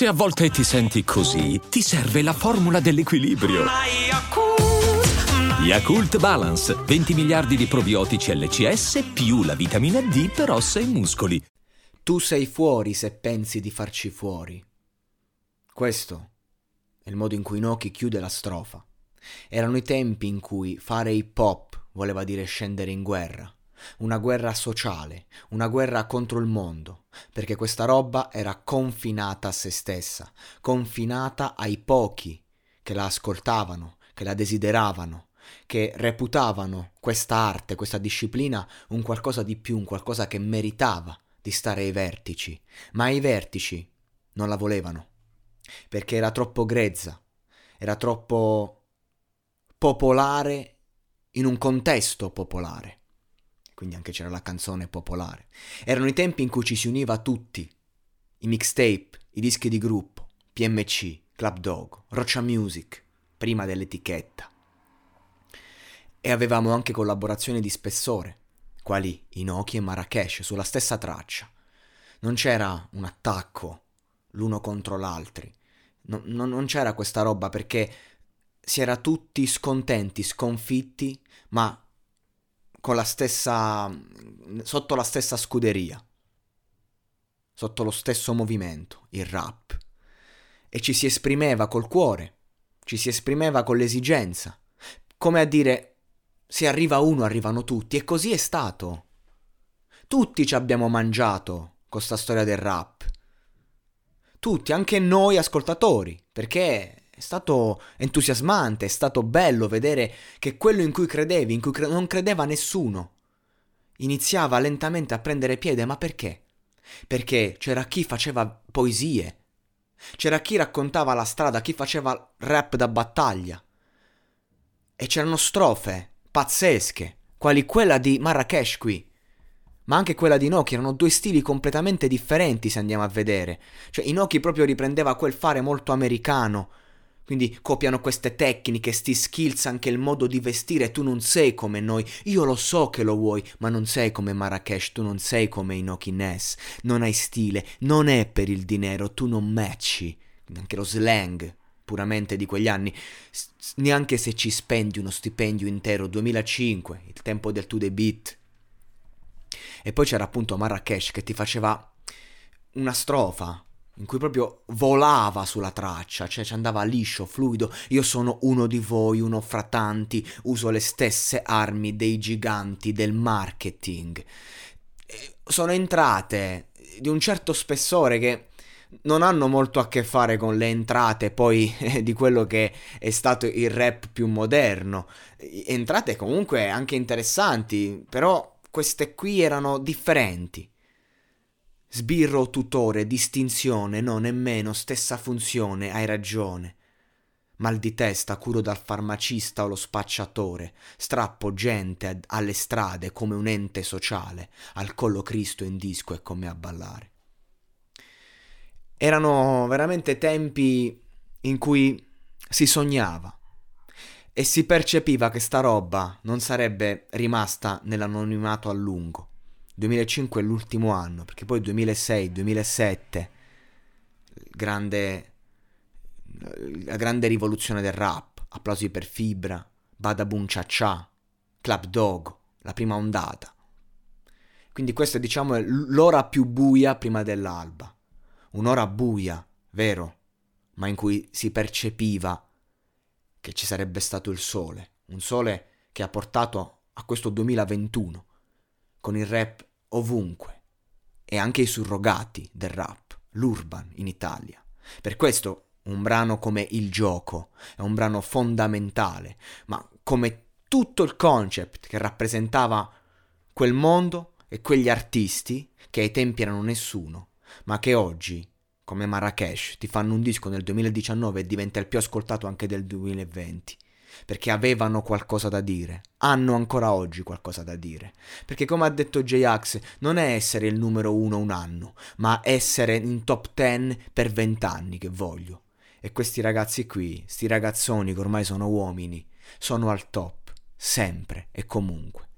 Se a volte ti senti così, ti serve la formula dell'equilibrio. Yakult Balance, 20 miliardi di probiotici LCS più la vitamina D per ossa e muscoli. Tu sei fuori se pensi di farci fuori. Questo è il modo in cui Noki chiude la strofa. Erano i tempi in cui fare hip hop voleva dire scendere in guerra. Una guerra sociale, una guerra contro il mondo, perché questa roba era confinata a se stessa, confinata ai pochi che la ascoltavano, che la desideravano, che reputavano questa arte, questa disciplina un qualcosa di più, un qualcosa che meritava di stare ai vertici, ma i vertici non la volevano, perché era troppo grezza, era troppo popolare in un contesto popolare. Quindi anche c'era la canzone popolare. Erano i tempi in cui ci si univa tutti, i mixtape, i dischi di gruppo, PMC, Club Dog, Roccia Music, prima dell'etichetta e avevamo anche collaborazioni di spessore, quali Inoki e Marrakesh sulla stessa traccia. Non c'era un attacco l'uno contro l'altro, no, no, non c'era questa roba perché si era tutti scontenti, sconfitti, ma con la stessa sotto la stessa scuderia, sotto lo stesso movimento, il rap. E ci si esprimeva col cuore, ci si esprimeva con l'esigenza, come a dire se arriva uno arrivano tutti e così è stato. Tutti ci abbiamo mangiato con sta storia del rap. Tutti, anche noi ascoltatori, perché è stato entusiasmante, è stato bello vedere che quello in cui credevi, in cui cre- non credeva nessuno, iniziava lentamente a prendere piede, ma perché? Perché c'era chi faceva poesie, c'era chi raccontava la strada, chi faceva rap da battaglia. E c'erano strofe pazzesche, quali quella di Marrakesh qui. Ma anche quella di Inoki erano due stili completamente differenti se andiamo a vedere. Cioè Inoki proprio riprendeva quel fare molto americano. Quindi copiano queste tecniche, sti skills, anche il modo di vestire. Tu non sei come noi. Io lo so che lo vuoi, ma non sei come Marrakesh. Tu non sei come Inoki Ness. Non hai stile. Non è per il dinero. Tu non matchi. Anche lo slang puramente di quegli anni, S- neanche se ci spendi uno stipendio intero, 2005, il tempo del to the beat. E poi c'era appunto Marrakesh che ti faceva una strofa in cui proprio volava sulla traccia, cioè ci andava liscio, fluido. Io sono uno di voi, uno fra tanti, uso le stesse armi dei giganti del marketing. Sono entrate di un certo spessore che non hanno molto a che fare con le entrate poi di quello che è stato il rap più moderno. Entrate comunque anche interessanti, però queste qui erano differenti. Sbirro tutore, distinzione, no, nemmeno, stessa funzione, hai ragione. Mal di testa curo dal farmacista o lo spacciatore, strappo gente alle strade come un ente sociale, al collo Cristo in disco e come a ballare. Erano veramente tempi in cui si sognava e si percepiva che sta roba non sarebbe rimasta nell'anonimato a lungo. 2005 è l'ultimo anno, perché poi 2006-2007 grande, la grande rivoluzione del rap, applausi per Fibra, Bada Boom Cha Cha, Club Dog, la prima ondata. Quindi questa diciamo è l'ora più buia prima dell'alba. Un'ora buia, vero, ma in cui si percepiva che ci sarebbe stato il sole, un sole che ha portato a questo 2021, con il rap ovunque e anche i surrogati del rap, l'urban in Italia. Per questo un brano come Il gioco è un brano fondamentale, ma come tutto il concept che rappresentava quel mondo e quegli artisti che ai tempi erano nessuno, ma che oggi, come Marrakesh, ti fanno un disco nel 2019 e diventa il più ascoltato anche del 2020. Perché avevano qualcosa da dire, hanno ancora oggi qualcosa da dire. Perché come ha detto J-Ax, non è essere il numero uno un anno, ma essere in top 10 per vent'anni che voglio. E questi ragazzi qui, sti ragazzoni che ormai sono uomini, sono al top, sempre e comunque.